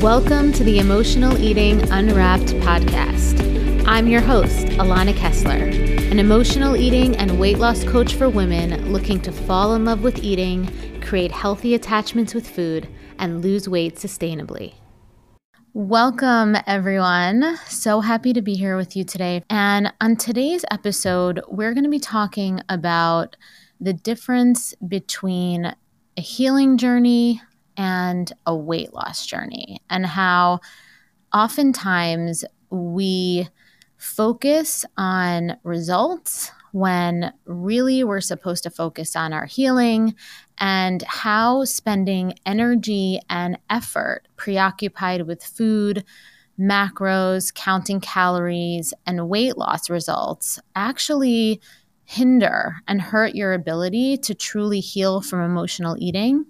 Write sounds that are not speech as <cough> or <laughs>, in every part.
Welcome to the Emotional Eating Unwrapped podcast. I'm your host, Alana Kessler, an emotional eating and weight loss coach for women looking to fall in love with eating, create healthy attachments with food, and lose weight sustainably. Welcome, everyone. So happy to be here with you today. And on today's episode, we're going to be talking about the difference between a healing journey and a weight loss journey, and how oftentimes we focus on results when really we're supposed to focus on our healing and how spending energy and effort preoccupied with food, macros, counting calories, and weight loss results actually hinder and hurt your ability to truly heal from emotional eating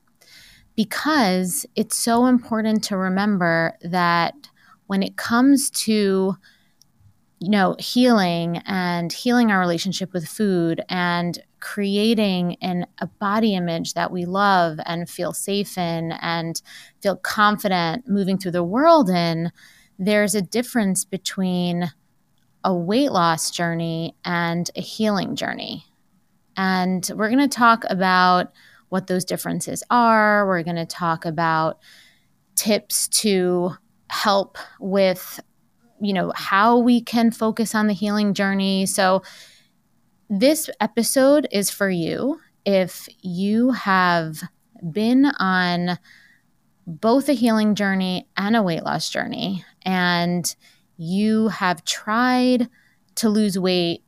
because it's so important to remember that when it comes to you know healing and healing our relationship with food and creating an, a body image that we love and feel safe in and feel confident moving through the world in there's a difference between a weight loss journey and a healing journey. And we're going to talk about what those differences are. We're going to talk about tips to help with you know how we can focus on the healing journey. So this episode is for you if you have been on both a healing journey and a weight loss journey and you have tried to lose weight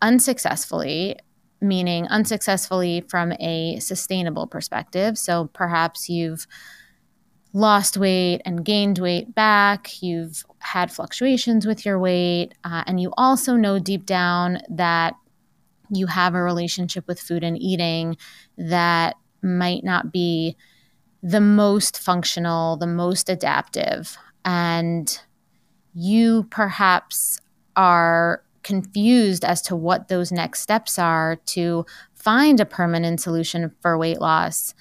unsuccessfully meaning unsuccessfully from a sustainable perspective. So perhaps you've lost weight and gained weight back, you've had fluctuations with your weight, uh, and you also know deep down that you have a relationship with food and eating that might not be the most functional, the most adaptive. And you perhaps are confused as to what those next steps are to find a permanent solution for weight loss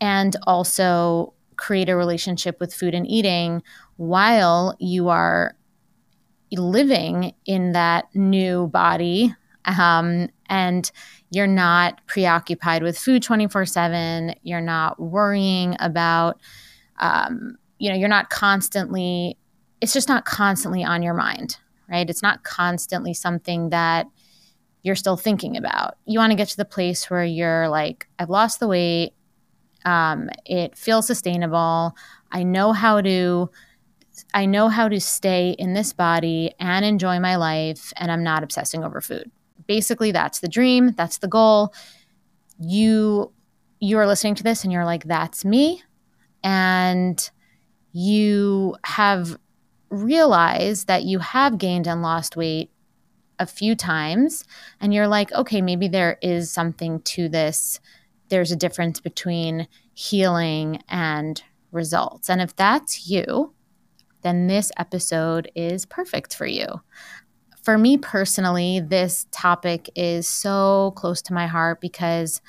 and also create a relationship with food and eating while you are living in that new body um, and you're not preoccupied with food 24 7 you're not worrying about um, you know you're not constantly it's just not constantly on your mind right? It's not constantly something that you're still thinking about. You want to get to the place where you're like, I've lost the weight. Um, it feels sustainable. I know how to I know how to stay in this body and enjoy my life and I'm not obsessing over food. Basically, that's the dream, that's the goal. You you are listening to this and you're like that's me and you have realize that you have gained and lost weight a few times and you're like, okay, maybe there is something to this. There's a difference between healing and results. And if that's you, then this episode is perfect for you. For me personally, this topic is so close to my heart because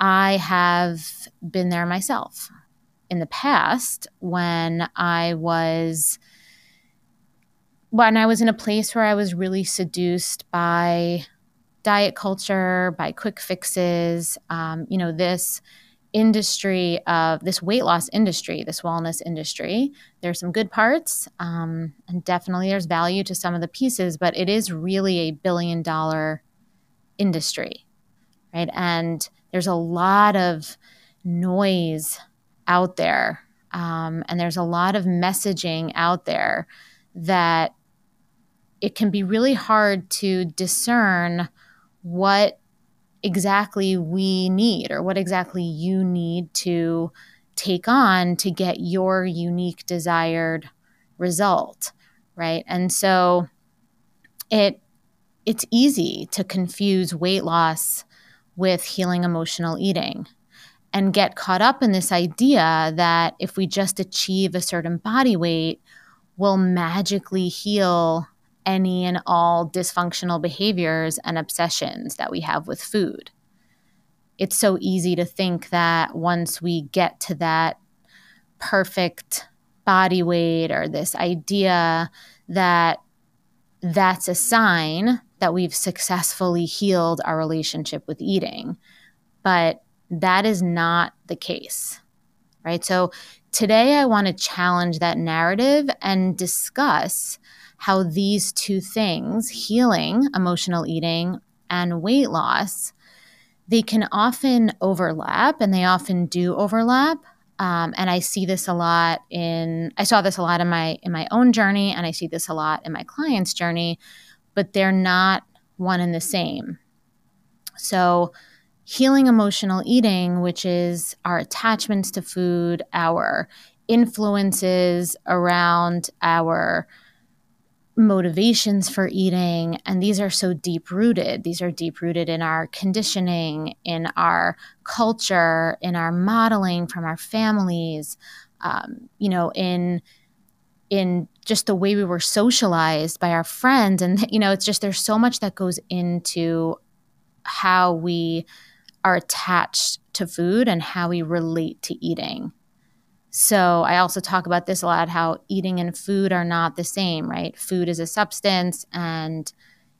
I have been there myself in the past when I was when I was in a place where I was really seduced by diet culture, by quick fixes, um, you know, this industry of this weight loss industry, this wellness industry. There's some good parts, um, and definitely there's value to some of the pieces, but it is really a billion dollar industry, right? And there's a lot of noise out there, um, and there's a lot of messaging out there that it can be really hard to discern what exactly we need or what exactly you need to take on to get your unique desired result right? And so it it's easy to confuse weight loss with healing emotional eating and get caught up in this idea that if we just achieve a certain body weight we'll magically heal any and all dysfunctional behaviors and obsessions that we have with food. It's so easy to think that once we get to that perfect body weight or this idea that that's a sign that we've successfully healed our relationship with eating. But that is not the case, right? So today I want to challenge that narrative and discuss how these two things, healing emotional eating and weight loss, they can often overlap and they often do overlap. Um, and I see this a lot in I saw this a lot in my in my own journey and I see this a lot in my clients' journey, but they're not one and the same. So healing emotional eating, which is our attachments to food, our influences around our motivations for eating and these are so deep rooted these are deep rooted in our conditioning in our culture in our modeling from our families um, you know in in just the way we were socialized by our friends. And you know it's just there's so much that goes into how we are attached to food and how we relate to eating so I also talk about this a lot how eating and food are not the same, right? Food is a substance and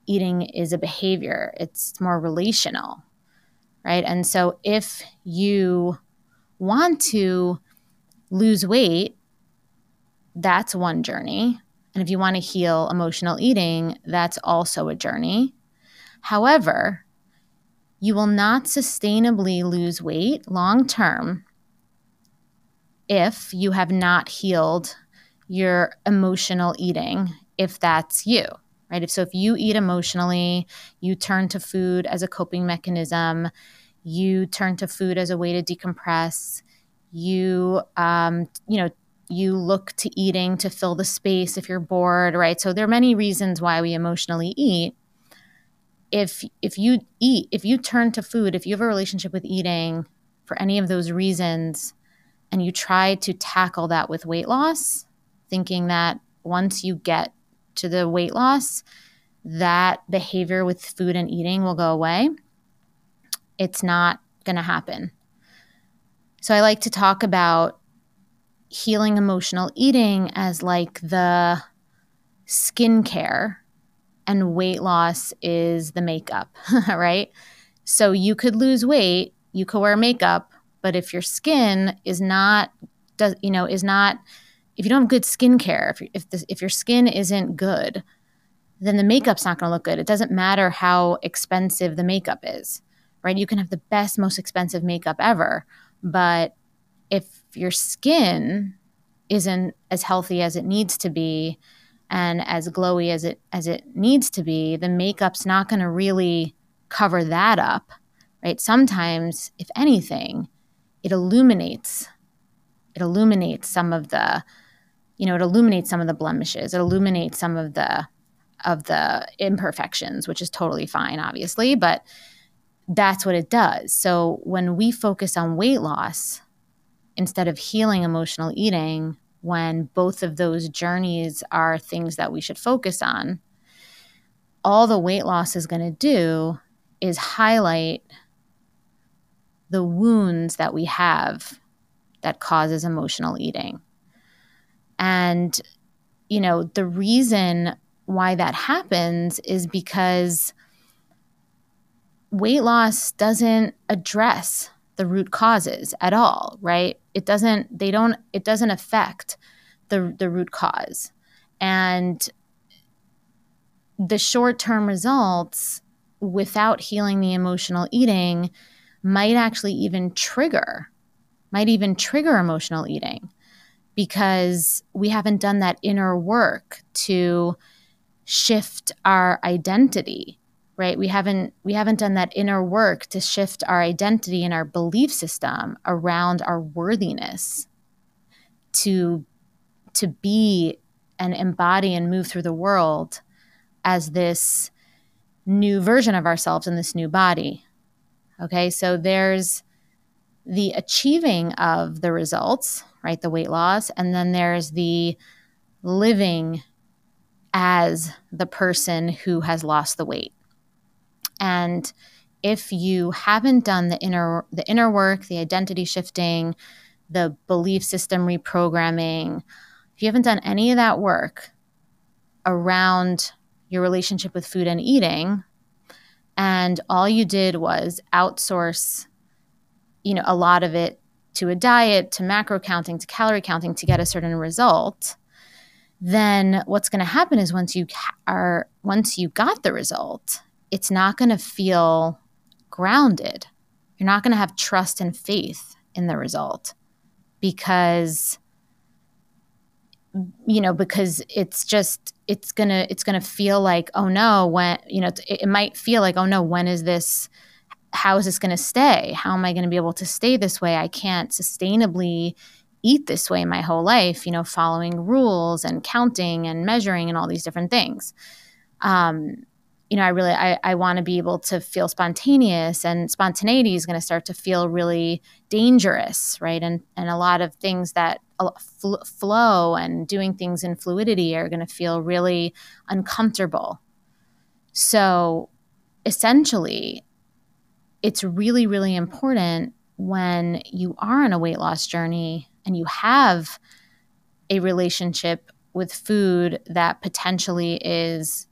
eating is a behavior. It's more relational, right? And so if you want to lose weight, that's one journey. And if you want to heal emotional eating, that's also a journey. However, you will not sustainably lose weight long term if you have not healed your emotional eating, if that's you, right? If so, if you eat emotionally, you turn to food as a coping mechanism, you turn to food as a way to decompress, you, um, you know, you look to eating to fill the space if you're bored, right? So there are many reasons why we emotionally eat. If if you eat, if you turn to food, if you have a relationship with eating for any of those reasons, and you try to tackle that with weight loss, thinking that once you get to the weight loss, that behavior with food and eating will go away, it's not going to happen. So I like to talk about healing emotional eating as like the skincare and weight loss is the makeup, <laughs> right? So you could lose weight, you could wear makeup, but if your skin is not does you know is not if you don't have good skincare, if if, if your skin isn't good, then the makeup's not going to look good. It doesn't matter how expensive the makeup is, right? You can have the best, most expensive makeup ever, but if your skin isn't as healthy as it needs to be and as glowy as it as it needs to be, the makeup's not going to really cover that up, right? Sometimes, if anything, it illuminates it illuminates some of the you know it illuminates some of the blemishes. It illuminates some of the of the imperfections which is totally fine obviously but that's what it does. So when we focus on weight loss instead of healing emotional eating when both of those journeys are things that we should focus on all the weight loss is going to do is highlight the wounds that we have that causes emotional eating. And, you know, the reason why that happens is because weight loss doesn't address the root causes at all, right? It doesn't, they don't, it doesn't affect the, the root cause. And the short term results without healing the emotional eating might actually even trigger, might even trigger emotional eating because we haven't done that inner work to shift our identity right? We haven't we haven't done that inner work to shift our identity and our belief system around our worthiness to to be and embody and move through the world as this new version of ourselves in this new body Okay, so there's the achieving of the results, right? The weight loss. And then there's the living as the person who has lost the weight. And if you haven't done the inner the inner work, the identity shifting, the belief system reprogramming, if you haven't done any of that work around your relationship with food and eating, and all you did was outsource, you know, a lot of it to a diet, to macro counting, to calorie counting to get a certain result, then what's going to happen is once you are once you got the result, it's not going to feel grounded. You're not going to have trust and faith in the result because you know because it's just it's gonna it's gonna feel like oh no when you know it, it might feel like oh no when is this how is this to stay? How am i to be able to stay this way? I can't sustainably eat this way my whole life you know following rules and counting and measuring and all these different things. Um, you know, I really I, I want to be able to feel spontaneous and spontaneity is going to start to feel really dangerous, right? And and a lot of things that fl- flow and doing things in fluidity are going to feel really uncomfortable. So essentially, it's really really important when you are on a weight loss journey and you have a relationship with food that potentially is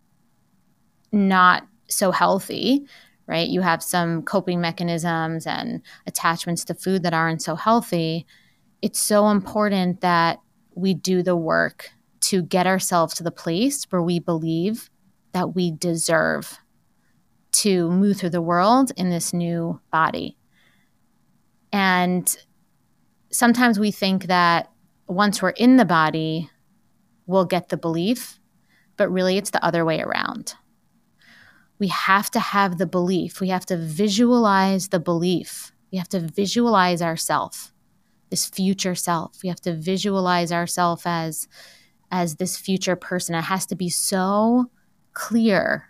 not so healthy, right? You have some coping mechanisms and attachments to food that aren't so healthy. It's so important that we do the work to get ourselves to the place where we believe that we deserve to move through the world in this new body. And sometimes we think that once we're in the body, we'll get the belief, but really it's the other way around we have to have the belief. We have to visualize the belief. We have to visualize ourself, this future self. We have to visualize ourself as as this future person. It has to be so clear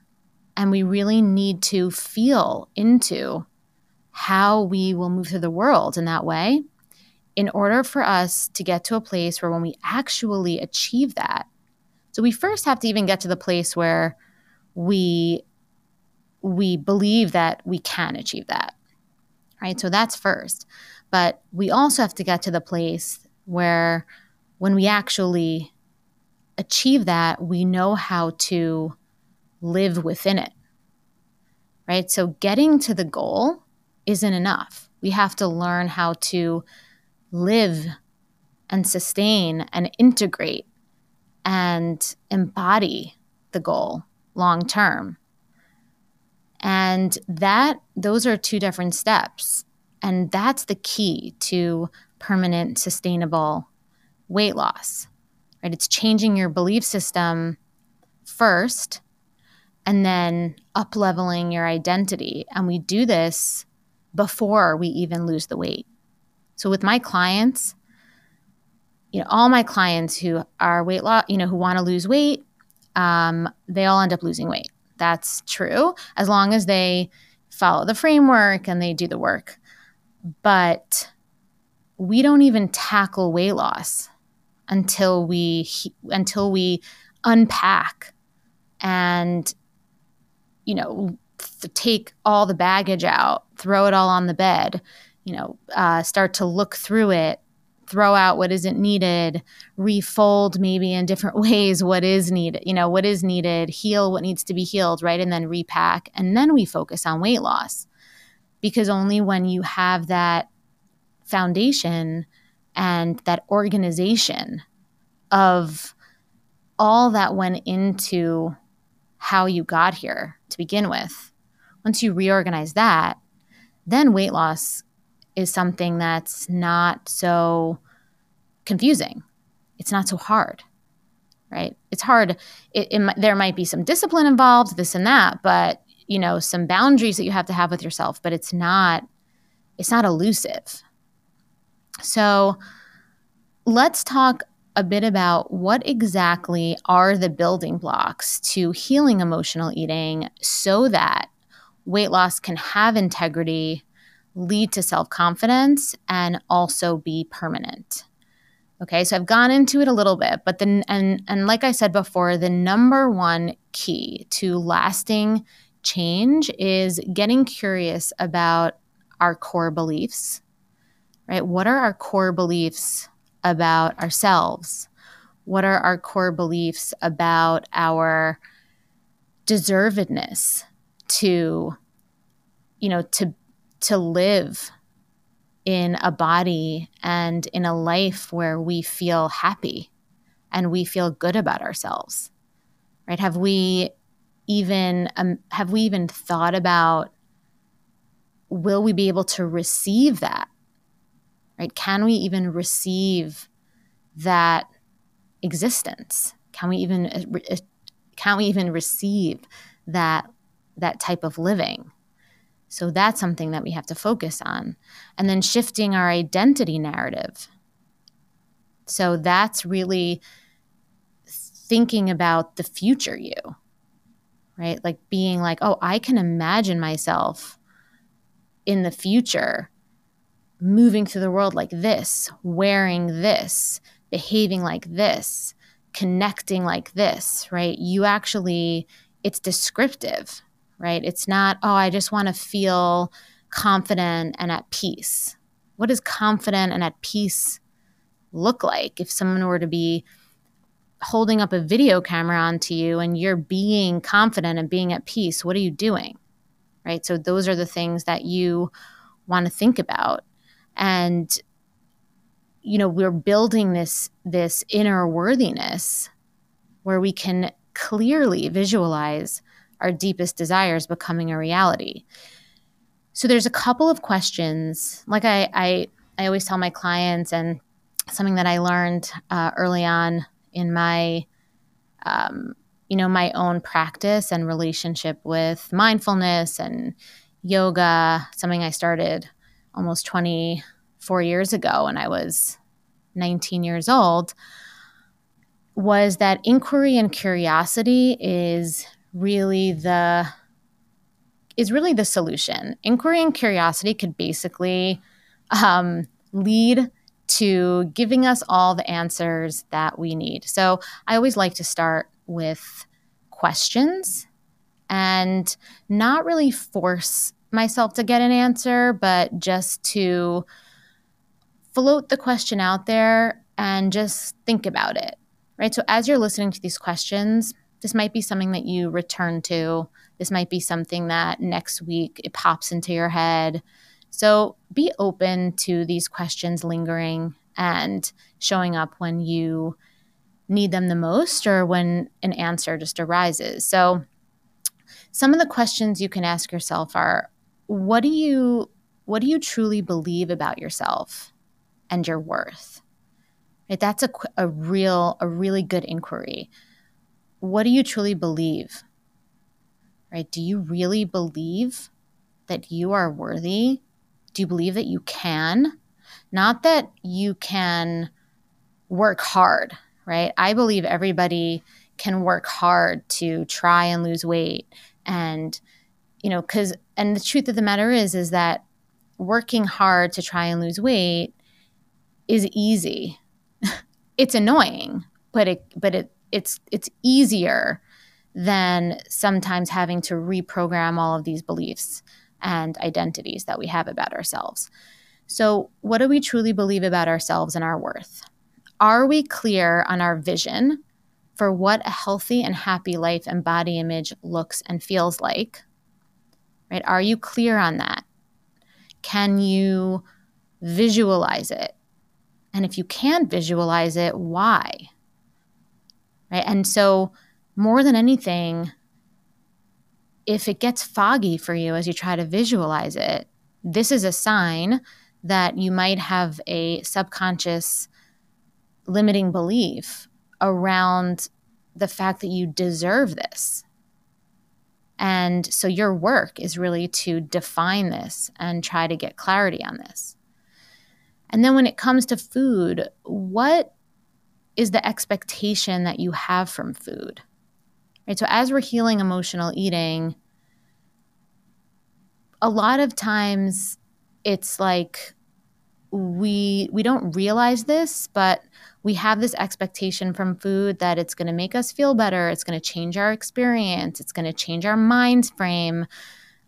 and we really need to feel into how we will move through the world in that way in order for us to get to a place where when we actually achieve that. So we first have to even get to the place where we we believe that we can achieve that. Right? So that's first. But we also have to get to the place where when we actually achieve that, we know how to live within it. Right? So getting to the goal isn't enough. We have to learn how to live and sustain and integrate and embody the goal long term. And that those are two different steps. And that's the key to permanent sustainable weight loss. Right? It's changing your belief system first and then up leveling your identity. And we do this before we even lose the weight. So with my clients, you know, all my clients who are weight loss, you know, who want to lose weight, um, they all end up losing weight that's true as long as they follow the framework and they do the work. But we don't even tackle weight loss until we until we unpack and you know take all the baggage out, throw it all on the bed, you know, uh, start to look through it, throw out what isn't needed, refold maybe in different <laughs> ways what is needed, you know, what is needed, heal what needs to be healed, right? And then repack. And then we focus on weight loss. Because only when you have that foundation and that organization of all that went into how you got here to begin with, once you reorganize that, then weight loss is something that's not so confusing. It's not so hard, right? It's hard. It, it, there might be some discipline involved, this and that, but you know, some boundaries that you have to have with yourself. But it's not. It's not elusive. So, let's talk a bit about what exactly are the building blocks to healing emotional eating so that weight loss can have integrity lead to self confidence, and also be permanent. Okay, so I've gone into it a little bit, but then, and, and like I said before, the number one key to lasting change is getting curious about our core beliefs, right? What are our core beliefs about ourselves? What are our core beliefs about our deservedness to, you know, to to live in a body and in a life where we feel happy and we feel good about ourselves right? Have we even um, have we even thought about will we be able to receive that right? Can we even receive that existence? Can we even uh, uh, can we even receive that that type of living so that's something that we have to focus on. And then shifting our identity narrative. So that's really thinking about the future you, right? Like being like, oh, I can imagine myself in the future moving through the world like this, wearing this, behaving like this, connecting like this, right? You actually, it's descriptive right? It's not, oh, I just want to feel confident and at peace. What does confident and at peace look like if someone were to be holding up a video camera onto you and you're being confident and being at peace? What are you doing? Right? So, those are the things that you want to think about. And you know we're building this this inner worthiness where we can clearly visualize our deepest desires becoming a reality. So there's a couple of questions, like I, I, I always tell my clients, and something that I learned uh, early on in my, um, you know, my own practice and relationship with mindfulness and yoga. Something I started almost 24 years ago when I was 19 years old was that inquiry and curiosity is really the is really the solution. Inquiry and curiosity could basically um, lead to giving us all the answers that we need. So I always like to start with questions and not really force myself to get an answer, but just to float the question out there and just think about it. Right. So as you're listening to these questions, this might be something that you return to. This might be something that next week it pops into your head. So be open to these questions lingering and showing up when you need them the most or when an answer just arises. So some of the questions you can ask yourself are what do you what do you truly believe about yourself and your worth? Right? That's a, a real a really good inquiry what do you truly believe? Right? Do you really believe that you are worthy? Do you believe that you can? Not that you can work hard, right? I believe everybody can work hard to try and lose weight and you know cuz and the truth of the matter is is that working hard to try and lose weight is easy. <laughs> it's annoying, but it but it it's it's easier than sometimes having to reprogram all of these beliefs and identities that we have about ourselves. So, what do we truly believe about ourselves and our worth? Are we clear on our vision for what a healthy and happy life and body image looks and feels like? Right? Are you clear on that? Can you visualize it? And if you can't visualize it, why? Right? And so, more than anything, if it gets foggy for you as you try to visualize it, this is a sign that you might have a subconscious limiting belief around the fact that you deserve this. And so your work is really to define this and try to get clarity on this. And then when it comes to food, what is the expectation that you have from food. Right? So as we're healing emotional eating, a lot of times it's like we we don't realize this, but we have this expectation from food that it's going to make us feel better, it's going to change our experience, it's going to change our mind frame.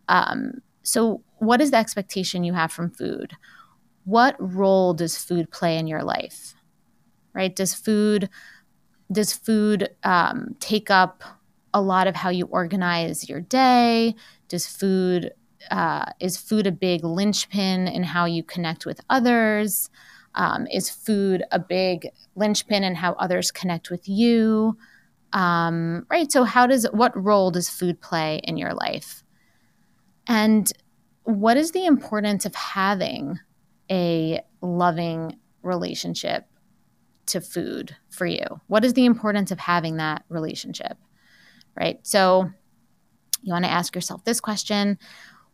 Um, so, what is the expectation you have from food? What role does food play in your life? Right? Does food does food um, take up a lot of how you organize your day? Does food uh, is food a big linchpin in how you connect with others? Um, is food a big linchpin in how others connect with you? Um, right. So, how does what role does food play in your life? And what is the importance of having a loving relationship to food for you? What is the importance of having that relationship? Right. So, you want to ask yourself this question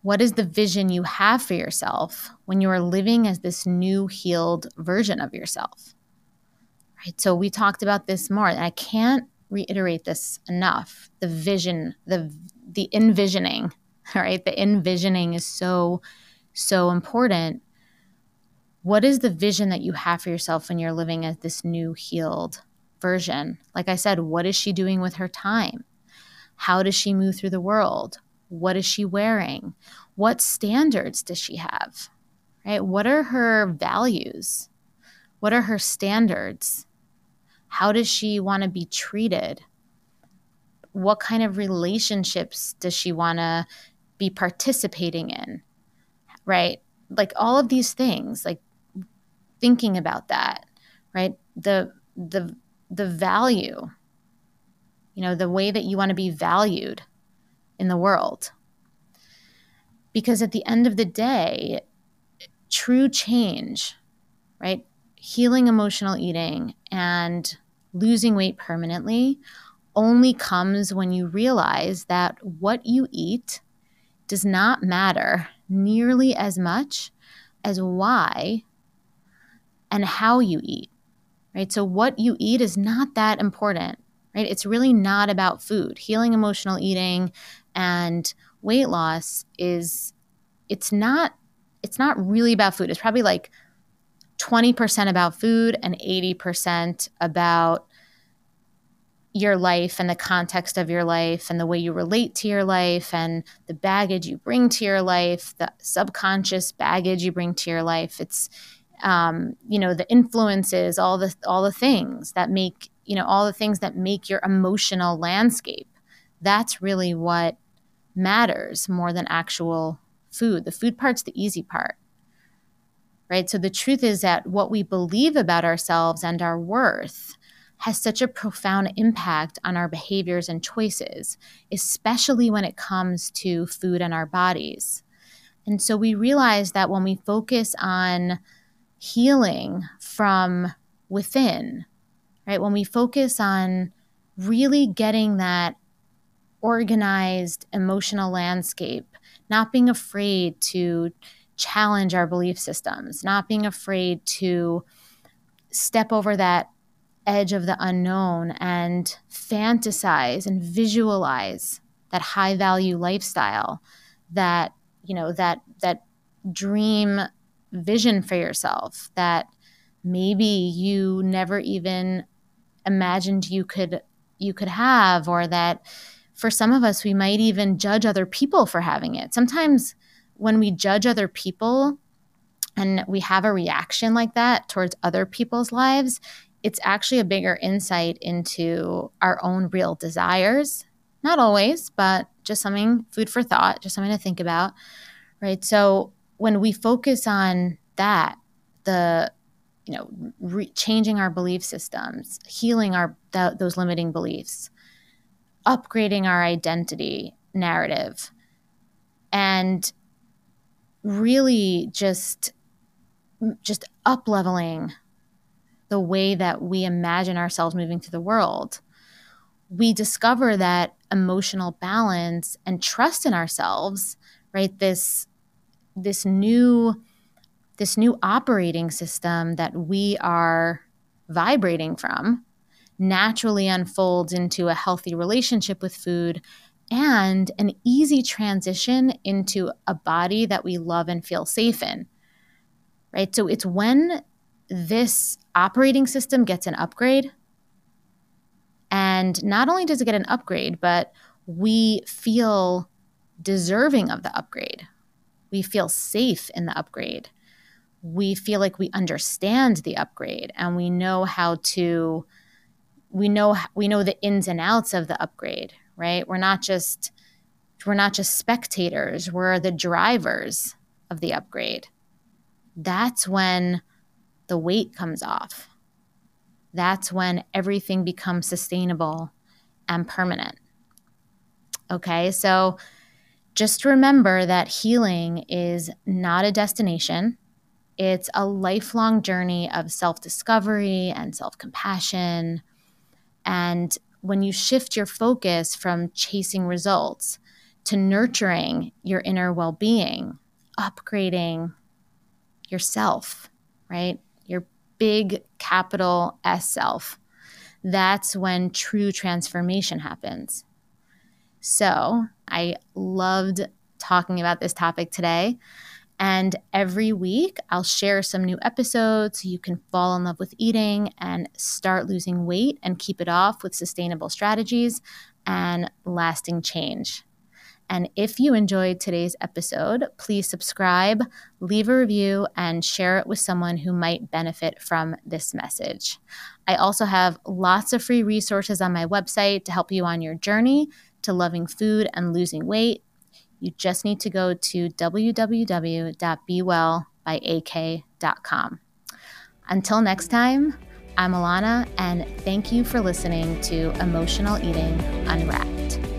What is the vision you have for yourself when you are living as this new healed version of yourself? Right. So, we talked about this more, and I can't reiterate this enough. The vision, the the envisioning, <laughs> right? The envisioning is so so important. What is the vision that you have for yourself when you're living as this new healed version? Like I said, what is she doing with her time? How does she move through the world? What is she wearing? What standards does she have? Right? What are her values? What are her standards? How does she want to be treated? What kind of relationships does she want to be participating in? Right? Like all of these things, like thinking about that, right? The the the value, you know, the way that you want to be valued in the world. Because at the end of the day, true change, right? Healing emotional eating and losing weight permanently only comes when you realize that what you eat does not matter nearly as much as why and how you eat, right? So, what you eat is not that important, right? It's really not about food. Healing emotional eating and weight loss is, it's not, it's not really about food. It's probably like 20% about food and 80% about your life and the context of your life and the way you relate to your life and the baggage you bring to your life, the subconscious baggage you bring to your life. It's um, you know the influences, all the all the things that make you know all the things that make your emotional landscape. That's really what matters more than actual food. The food part's the easy part right? So the truth is that what we believe about ourselves and our worth has such a profound impact on our behaviors and choices, especially when it comes to food and our bodies. And so we realize that when we focus on healing from within, right, when we focus on really getting that organized emotional landscape, not being afraid to challenge our belief systems, not being afraid to step over that edge of the unknown and fantasize and visualize that high value lifestyle that you know that that dream vision for yourself that maybe you never even imagined you could you could have or that for some of us we might even judge other people for having it sometimes when we judge other people and we have a reaction like that towards other people's lives, it's actually a bigger insight into our own real desires. Not always, but just something food for thought, just something to think about, right? So when we focus on that, the you know, re- changing our belief systems, healing our th- those limiting beliefs, upgrading our identity narrative, and really just just up leveling the way that we imagine ourselves moving through the world we discover that emotional balance and trust in ourselves right this this new this new operating system that we are vibrating from naturally unfolds into a healthy relationship with food and an easy transition into a body that we love and feel safe in. Right? So it's when this operating system gets an upgrade. And not only does it get an upgrade, but we feel deserving of the upgrade. We feel safe in the upgrade. We feel like we understand the upgrade and we know how to we know we know the ins and outs of the upgrade, right? We're not just we're not just spectators, we're the drivers of the upgrade. That's when the weight comes off. That's when everything becomes sustainable and permanent. Okay, so just remember that healing is not a destination. It's a lifelong journey of self discovery and self compassion. And when you shift your focus from chasing results to nurturing your inner well being, upgrading yourself, right? Your big capital S self. That's when true transformation happens. So I loved talking about this topic today. And every week, I'll share some new episodes so you can fall in love with eating and start losing weight and keep it off with sustainable strategies and lasting change. And if you enjoyed today's episode, please subscribe, leave a review, and share it with someone who might benefit from this message. I also have lots of free resources on my website to help you on your journey to loving food and losing weight. You just need to go to www.bewellbyak.com. Until next time, I'm Alana, and thank you for listening to Emotional Eating Unwrapped.